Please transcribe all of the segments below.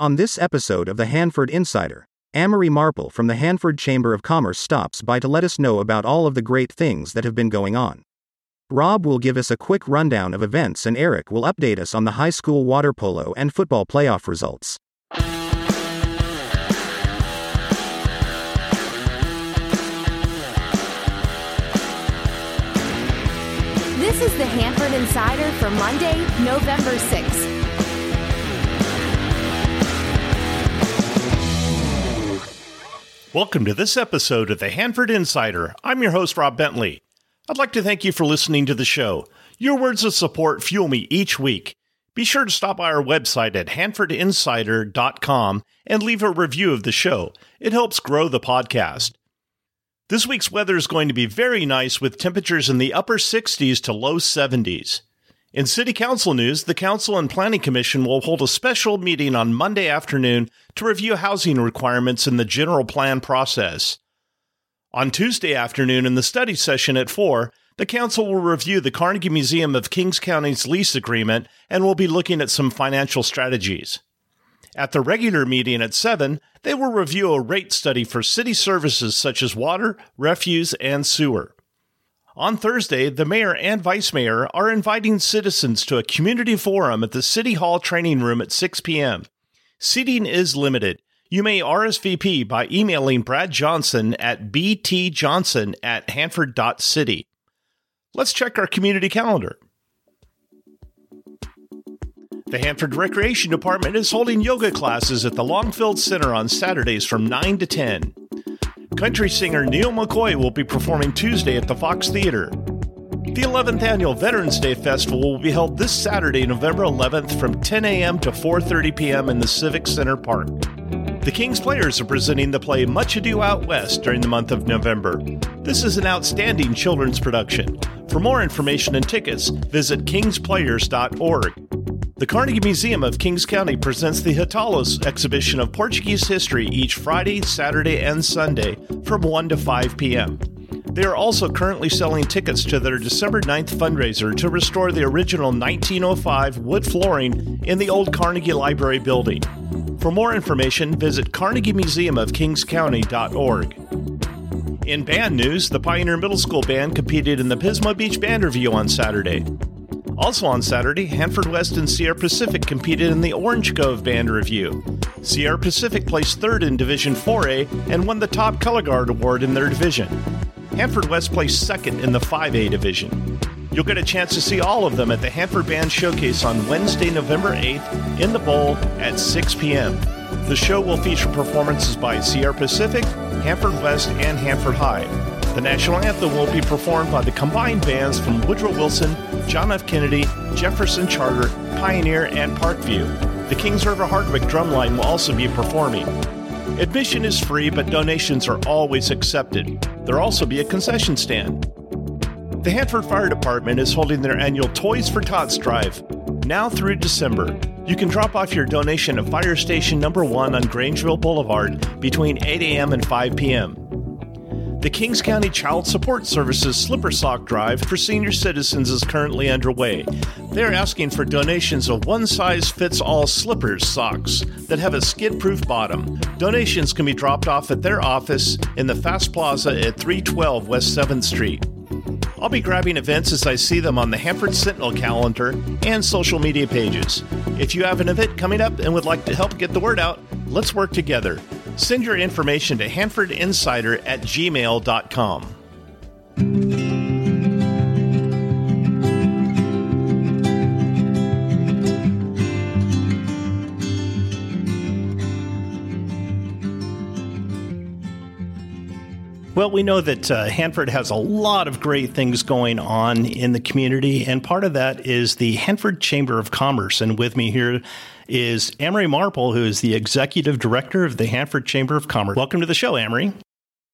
On this episode of the Hanford Insider, Amory Marple from the Hanford Chamber of Commerce stops by to let us know about all of the great things that have been going on. Rob will give us a quick rundown of events and Eric will update us on the high school water polo and football playoff results. This is the Hanford Insider for Monday, November 6th. Welcome to this episode of the Hanford Insider. I'm your host, Rob Bentley. I'd like to thank you for listening to the show. Your words of support fuel me each week. Be sure to stop by our website at hanfordinsider.com and leave a review of the show. It helps grow the podcast. This week's weather is going to be very nice with temperatures in the upper 60s to low 70s. In City Council news, the Council and Planning Commission will hold a special meeting on Monday afternoon to review housing requirements in the general plan process. On Tuesday afternoon, in the study session at 4, the Council will review the Carnegie Museum of Kings County's lease agreement and will be looking at some financial strategies. At the regular meeting at 7, they will review a rate study for city services such as water, refuse, and sewer. On Thursday, the mayor and vice mayor are inviting citizens to a community forum at the City Hall training room at 6 p.m. Seating is limited. You may RSVP by emailing Brad Johnson at btjohnson at hanford.city. Let's check our community calendar. The Hanford Recreation Department is holding yoga classes at the Longfield Center on Saturdays from 9 to 10. Country singer Neal McCoy will be performing Tuesday at the Fox Theater. The 11th annual Veterans Day Festival will be held this Saturday, November 11th from 10 a.m. to 4:30 p.m. in the Civic Center Park. The Kings Players are presenting the play Much Ado Out West during the month of November. This is an outstanding children's production. For more information and tickets, visit kingsplayers.org. The Carnegie Museum of Kings County presents the Hitalos exhibition of Portuguese history each Friday, Saturday, and Sunday from 1 to 5 p.m. They are also currently selling tickets to their December 9th fundraiser to restore the original 1905 wood flooring in the old Carnegie Library building. For more information, visit carnegiemuseumofkingscounty.org. In band news, the Pioneer Middle School Band competed in the Pismo Beach Band Review on Saturday. Also on Saturday, Hanford West and Sierra Pacific competed in the Orange Cove Band Review. Sierra Pacific placed third in Division 4A and won the top Color Guard Award in their division. Hanford West placed second in the 5A division. You'll get a chance to see all of them at the Hanford Band Showcase on Wednesday, November 8th in the Bowl at 6 p.m. The show will feature performances by Sierra Pacific, Hanford West, and Hanford High. The national anthem will be performed by the combined bands from Woodrow Wilson, John F. Kennedy, Jefferson Charter, Pioneer, and Parkview. The Kings River Hardwick drumline will also be performing. Admission is free, but donations are always accepted. There'll also be a concession stand. The Hanford Fire Department is holding their annual Toys for Tots drive now through December. You can drop off your donation at Fire Station Number 1 on Grangeville Boulevard between 8 a.m. and 5 p.m. The Kings County Child Support Services Slipper Sock Drive for senior citizens is currently underway. They're asking for donations of one size fits all slippers socks that have a skid proof bottom. Donations can be dropped off at their office in the Fast Plaza at 312 West 7th Street. I'll be grabbing events as I see them on the Hanford Sentinel calendar and social media pages. If you have an event coming up and would like to help get the word out, let's work together. Send your information to hanfordinsider at gmail.com. Well, we know that uh, Hanford has a lot of great things going on in the community, and part of that is the Hanford Chamber of Commerce. And with me here is Amory Marple, who is the executive director of the Hanford Chamber of Commerce. Welcome to the show, Amory.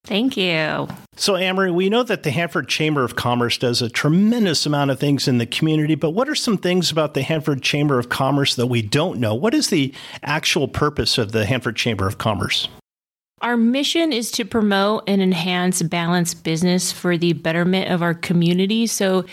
Thank you. So, Amory, we know that the Hanford Chamber of Commerce does a tremendous amount of things in the community, but what are some things about the Hanford Chamber of Commerce that we don't know? What is the actual purpose of the Hanford Chamber of Commerce? Our mission is to promote and enhance balanced business for the betterment of our community. So,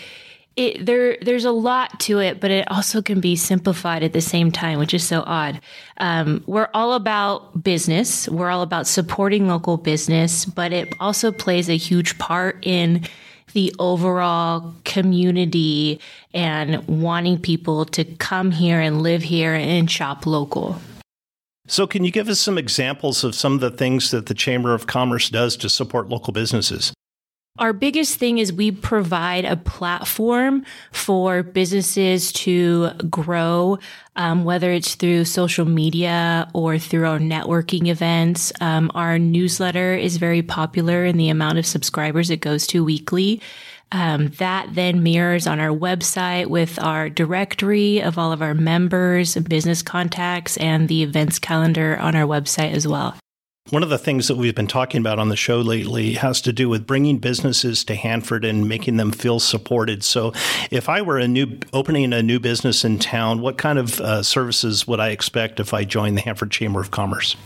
it there there's a lot to it, but it also can be simplified at the same time, which is so odd. Um, we're all about business. We're all about supporting local business, but it also plays a huge part in the overall community and wanting people to come here and live here and shop local. So, can you give us some examples of some of the things that the Chamber of Commerce does to support local businesses? Our biggest thing is we provide a platform for businesses to grow, um, whether it's through social media or through our networking events. Um, our newsletter is very popular in the amount of subscribers it goes to weekly. Um, that then mirrors on our website with our directory of all of our members, business contacts, and the events calendar on our website as well. One of the things that we've been talking about on the show lately has to do with bringing businesses to Hanford and making them feel supported. So, if I were a new opening a new business in town, what kind of uh, services would I expect if I joined the Hanford Chamber of Commerce?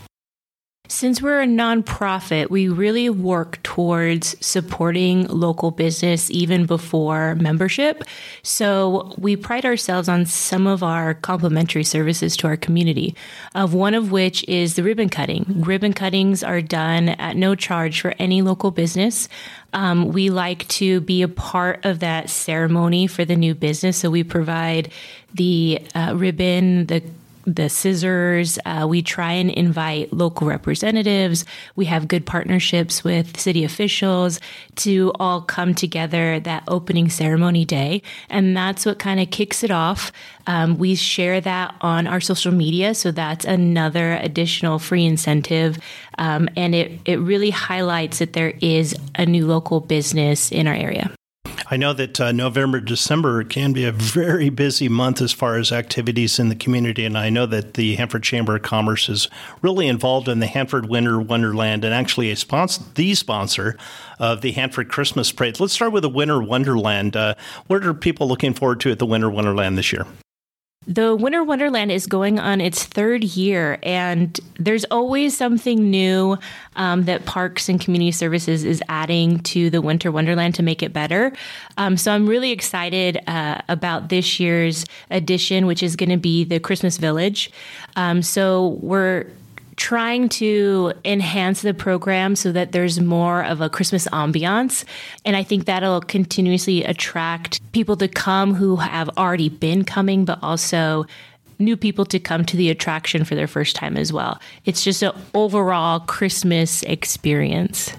Since we're a nonprofit, we really work towards supporting local business even before membership. So we pride ourselves on some of our complimentary services to our community, of one of which is the ribbon cutting. Ribbon cuttings are done at no charge for any local business. Um, we like to be a part of that ceremony for the new business. So we provide the uh, ribbon, the the scissors. Uh, we try and invite local representatives. We have good partnerships with city officials to all come together that opening ceremony day. And that's what kind of kicks it off. Um, we share that on our social media. So that's another additional free incentive. Um, and it, it really highlights that there is a new local business in our area. I know that uh, November, December can be a very busy month as far as activities in the community, and I know that the Hanford Chamber of Commerce is really involved in the Hanford Winter Wonderland and actually a sponsor, the sponsor of the Hanford Christmas Parade. Let's start with the Winter Wonderland. Uh, what are people looking forward to at the Winter Wonderland this year? The Winter Wonderland is going on its third year, and there's always something new um, that Parks and Community Services is adding to the Winter Wonderland to make it better. Um, so I'm really excited uh, about this year's edition, which is going to be the Christmas Village. Um, so we're trying to enhance the program so that there's more of a Christmas ambiance. And I think that'll continuously attract people to come who have already been coming, but also new people to come to the attraction for their first time as well. It's just an overall Christmas experience.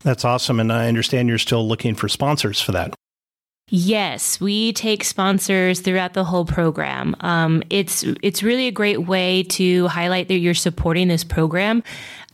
That's awesome. And I understand you're still looking for sponsors for that. Yes, we take sponsors throughout the whole program. Um, it's it's really a great way to highlight that you're supporting this program.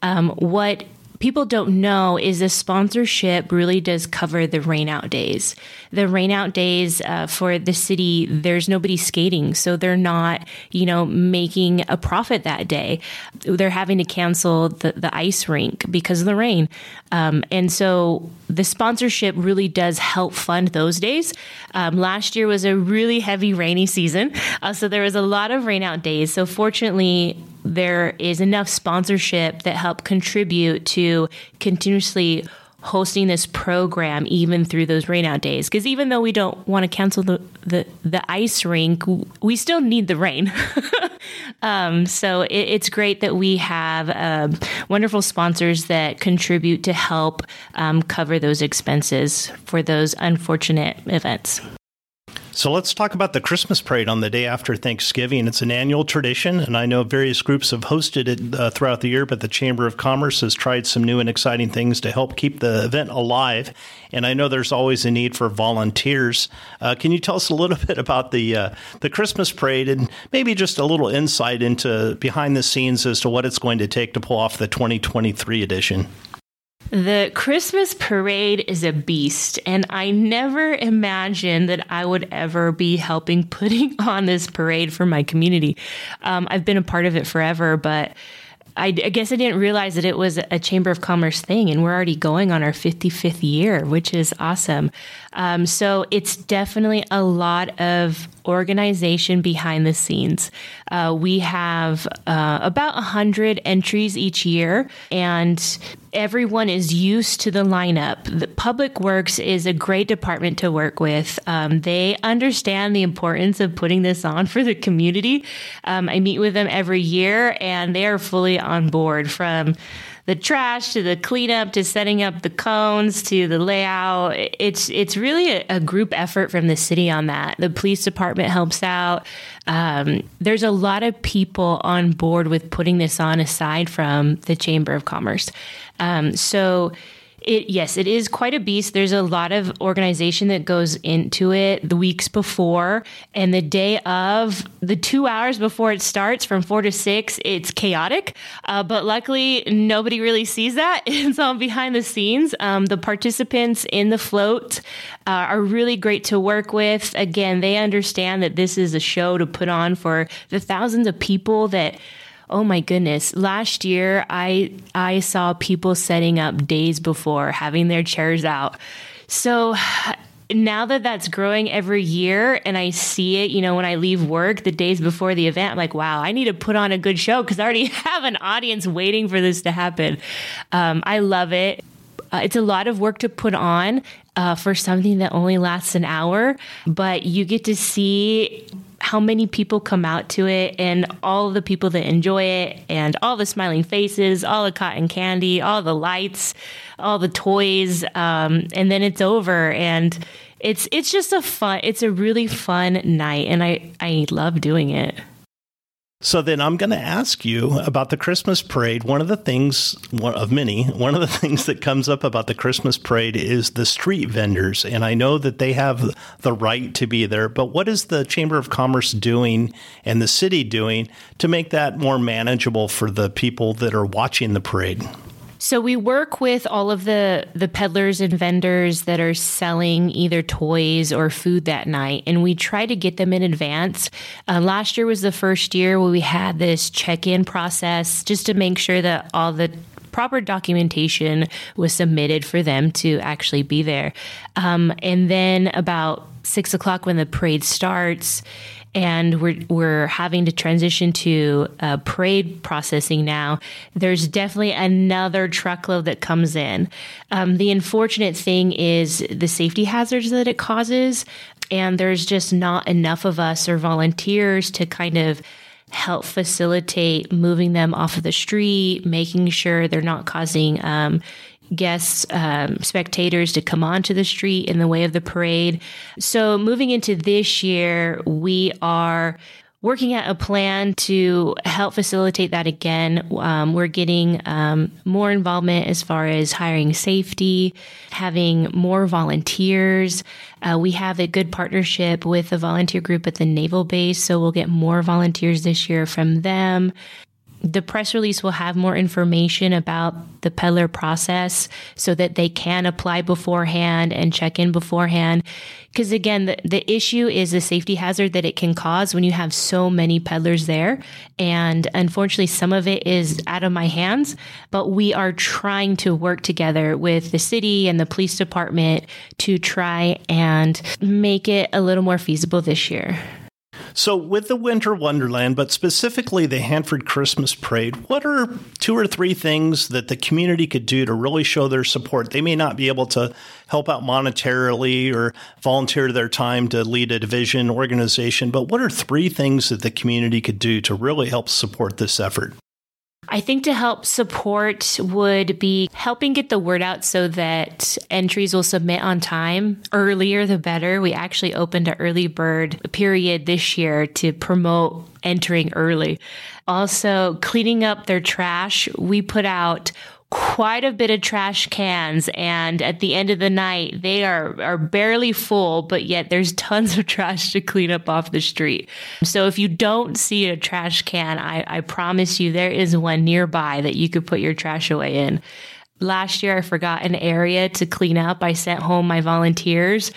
Um, what people don't know is the sponsorship really does cover the rainout days. The rainout days uh, for the city, there's nobody skating, so they're not, you know, making a profit that day. They're having to cancel the, the ice rink because of the rain. Um, and so the sponsorship really does help fund those days. Um, last year was a really heavy rainy season, uh, so there was a lot of rainout days. So fortunately, there is enough sponsorship that help contribute to continuously hosting this program even through those rainout days. Because even though we don't want to cancel the, the, the ice rink we still need the rain. Um, so it, it's great that we have um, wonderful sponsors that contribute to help um, cover those expenses for those unfortunate events so let's talk about the Christmas parade on the day after Thanksgiving. It's an annual tradition, and I know various groups have hosted it uh, throughout the year, but the Chamber of Commerce has tried some new and exciting things to help keep the event alive. And I know there's always a need for volunteers. Uh, can you tell us a little bit about the uh, the Christmas parade and maybe just a little insight into behind the scenes as to what it's going to take to pull off the 2023 edition? The Christmas parade is a beast, and I never imagined that I would ever be helping putting on this parade for my community. Um, I've been a part of it forever, but I, I, guess I didn't realize that it was a Chamber of Commerce thing, and we're already going on our 55th year, which is awesome. Um, so it's definitely a lot of organization behind the scenes. Uh, we have uh, about 100 entries each year, and everyone is used to the lineup. The Public Works is a great department to work with. Um, they understand the importance of putting this on for the community. Um, I meet with them every year, and they are fully on board from the trash to the cleanup to setting up the cones to the layout. It's it's really a, a group effort from the city on that. The police department helps out. Um, there's a lot of people on board with putting this on aside from the Chamber of Commerce. Um, so it yes, it is quite a beast. There's a lot of organization that goes into it the weeks before and the day of, the two hours before it starts from four to six. It's chaotic, uh, but luckily nobody really sees that. It's all behind the scenes. Um, the participants in the float uh, are really great to work with. Again, they understand that this is a show to put on for the thousands of people that oh my goodness last year i i saw people setting up days before having their chairs out so now that that's growing every year and I see it, you know, when I leave work the days before the event, I'm like, wow, I need to put on a good show because I already have an audience waiting for this to happen. Um, I love it. Uh, it's a lot of work to put on uh, for something that only lasts an hour, but you get to see how many people come out to it and all the people that enjoy it and all the smiling faces, all the cotton candy, all the lights, all the toys, um, and then it's over and it's it's just a fun it's a really fun night and I I love doing it. So then I'm going to ask you about the Christmas parade. One of the things, one of many, one of the things that comes up about the Christmas parade is the street vendors. And I know that they have the right to be there, but what is the Chamber of Commerce doing and the city doing to make that more manageable for the people that are watching the parade? So we work with all of the the peddlers and vendors that are selling either toys or food that night, and we try to get them in advance. Uh, last year was the first year where we had this check in process just to make sure that all the proper documentation was submitted for them to actually be there. Um, and then about six o'clock when the parade starts, and we're we're having to transition to uh, parade processing now. There's definitely another truckload that comes in. Um, the unfortunate thing is the safety hazards that it causes, and there's just not enough of us or volunteers to kind of help facilitate moving them off of the street, making sure they're not causing um, guests, um, spectators to come onto the street in the way of the parade. So, moving into this year, we are working at a plan to help facilitate that again. Um, we're getting um, more involvement as far as hiring safety, having more volunteers. Uh, we have a good partnership with a volunteer group at the naval base, so we'll get more volunteers this year from them the press release will have more information about the peddler process so that they can apply beforehand and check in beforehand. Because again, the, the issue is the safety hazard that it can cause when you have so many peddlers there. And unfortunately, some of it is out of my hands, but we are trying to work together with the city and the police department to try and make it a little more feasible this year. So, with the Winter Wonderland, but specifically the Hanford Christmas Parade, what are two or three things that the community could do to really show their support? They may not be able to help out monetarily or volunteer their time to lead a division organization, but what are three things that the community could do to really help support this effort? I think to help support would be helping get the word out so that entries will submit on time. Earlier, the better. We actually opened an early bird period this year to promote entering early. Also, cleaning up their trash. We put out quite a bit of trash cans and at the end of the night they are are barely full but yet there's tons of trash to clean up off the street so if you don't see a trash can i, I promise you there is one nearby that you could put your trash away in last year i forgot an area to clean up i sent home my volunteers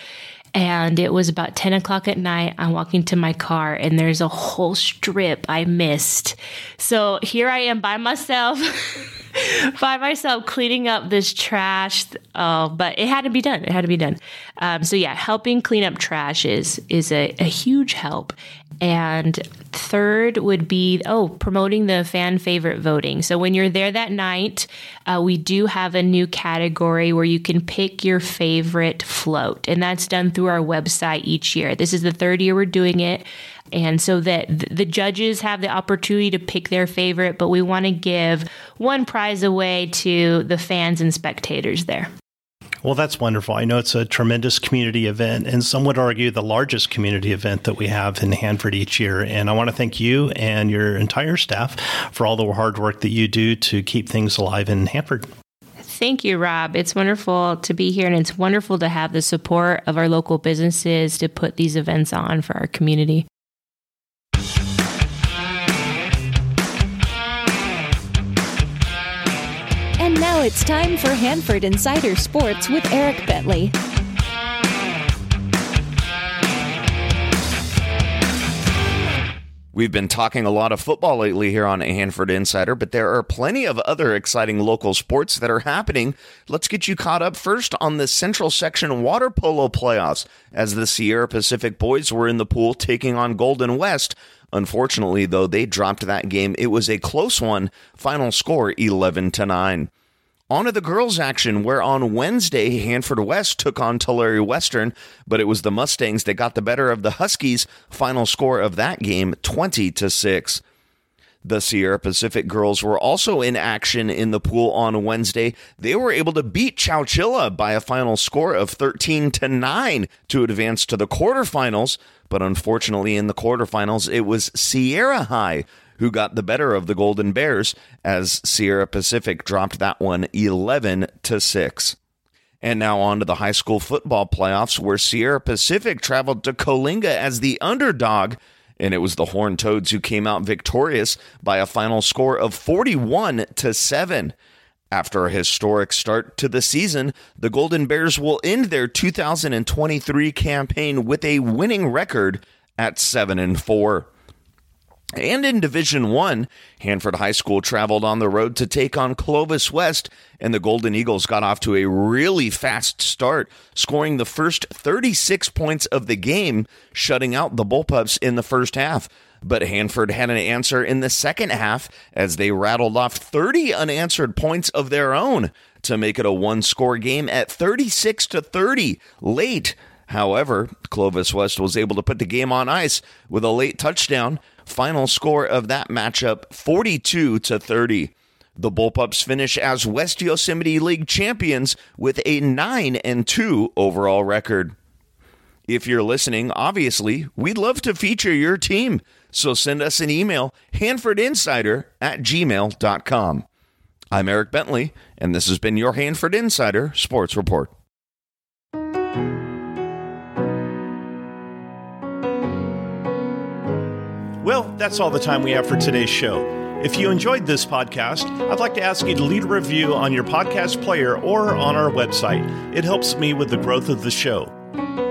and it was about 10 o'clock at night. I'm walking to my car and there's a whole strip I missed. So here I am by myself. by myself cleaning up this trash. Oh, but it had to be done. It had to be done. Um, so yeah, helping clean up trash is is a, a huge help. And third would be, oh, promoting the fan favorite voting. So when you're there that night, uh, we do have a new category where you can pick your favorite float. And that's done through our website each year. This is the third year we're doing it. And so that the judges have the opportunity to pick their favorite, but we want to give one prize away to the fans and spectators there. Well, that's wonderful. I know it's a tremendous community event, and some would argue the largest community event that we have in Hanford each year. And I want to thank you and your entire staff for all the hard work that you do to keep things alive in Hanford. Thank you, Rob. It's wonderful to be here, and it's wonderful to have the support of our local businesses to put these events on for our community. It's time for Hanford Insider Sports with Eric Bentley. We've been talking a lot of football lately here on Hanford Insider, but there are plenty of other exciting local sports that are happening. Let's get you caught up first on the Central Section Water Polo playoffs as the Sierra Pacific boys were in the pool taking on Golden West. Unfortunately, though, they dropped that game. It was a close one. Final score 11 to 9. On to the girls' action, where on Wednesday, Hanford West took on Tulare Western, but it was the Mustangs that got the better of the Huskies. Final score of that game 20 to 6. The Sierra Pacific girls were also in action in the pool on Wednesday. They were able to beat Chowchilla by a final score of 13 to 9 to advance to the quarterfinals. But unfortunately, in the quarterfinals, it was Sierra High who got the better of the Golden Bears as Sierra Pacific dropped that one 11 to 6. And now on to the high school football playoffs where Sierra Pacific traveled to Coalinga as the underdog and it was the Horned Toads who came out victorious by a final score of 41 to 7. After a historic start to the season, the Golden Bears will end their 2023 campaign with a winning record at 7 and 4. And in Division 1, Hanford High School traveled on the road to take on Clovis West, and the Golden Eagles got off to a really fast start, scoring the first 36 points of the game, shutting out the Bullpups in the first half. But Hanford had an answer in the second half as they rattled off 30 unanswered points of their own to make it a one score game at 36 to 30 late. However, Clovis West was able to put the game on ice with a late touchdown Final score of that matchup 42 to 30. The Bullpups finish as West Yosemite League champions with a 9 and 2 overall record. If you're listening, obviously, we'd love to feature your team. So send us an email, hanfordinsider at gmail.com. I'm Eric Bentley, and this has been your Hanford Insider Sports Report. Well, that's all the time we have for today's show. If you enjoyed this podcast, I'd like to ask you to leave a review on your podcast player or on our website. It helps me with the growth of the show.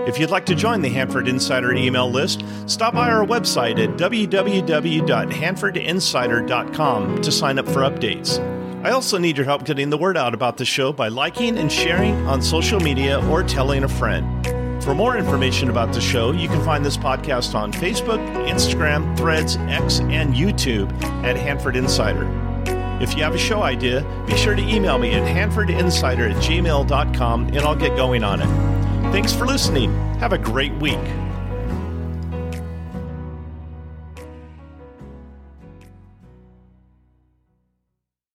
If you'd like to join the Hanford Insider email list, stop by our website at www.hanfordinsider.com to sign up for updates. I also need your help getting the word out about the show by liking and sharing on social media or telling a friend. For more information about the show, you can find this podcast on Facebook, Instagram, Threads, X, and YouTube at Hanford Insider. If you have a show idea, be sure to email me at hanfordinsider at gmail.com and I'll get going on it. Thanks for listening. Have a great week.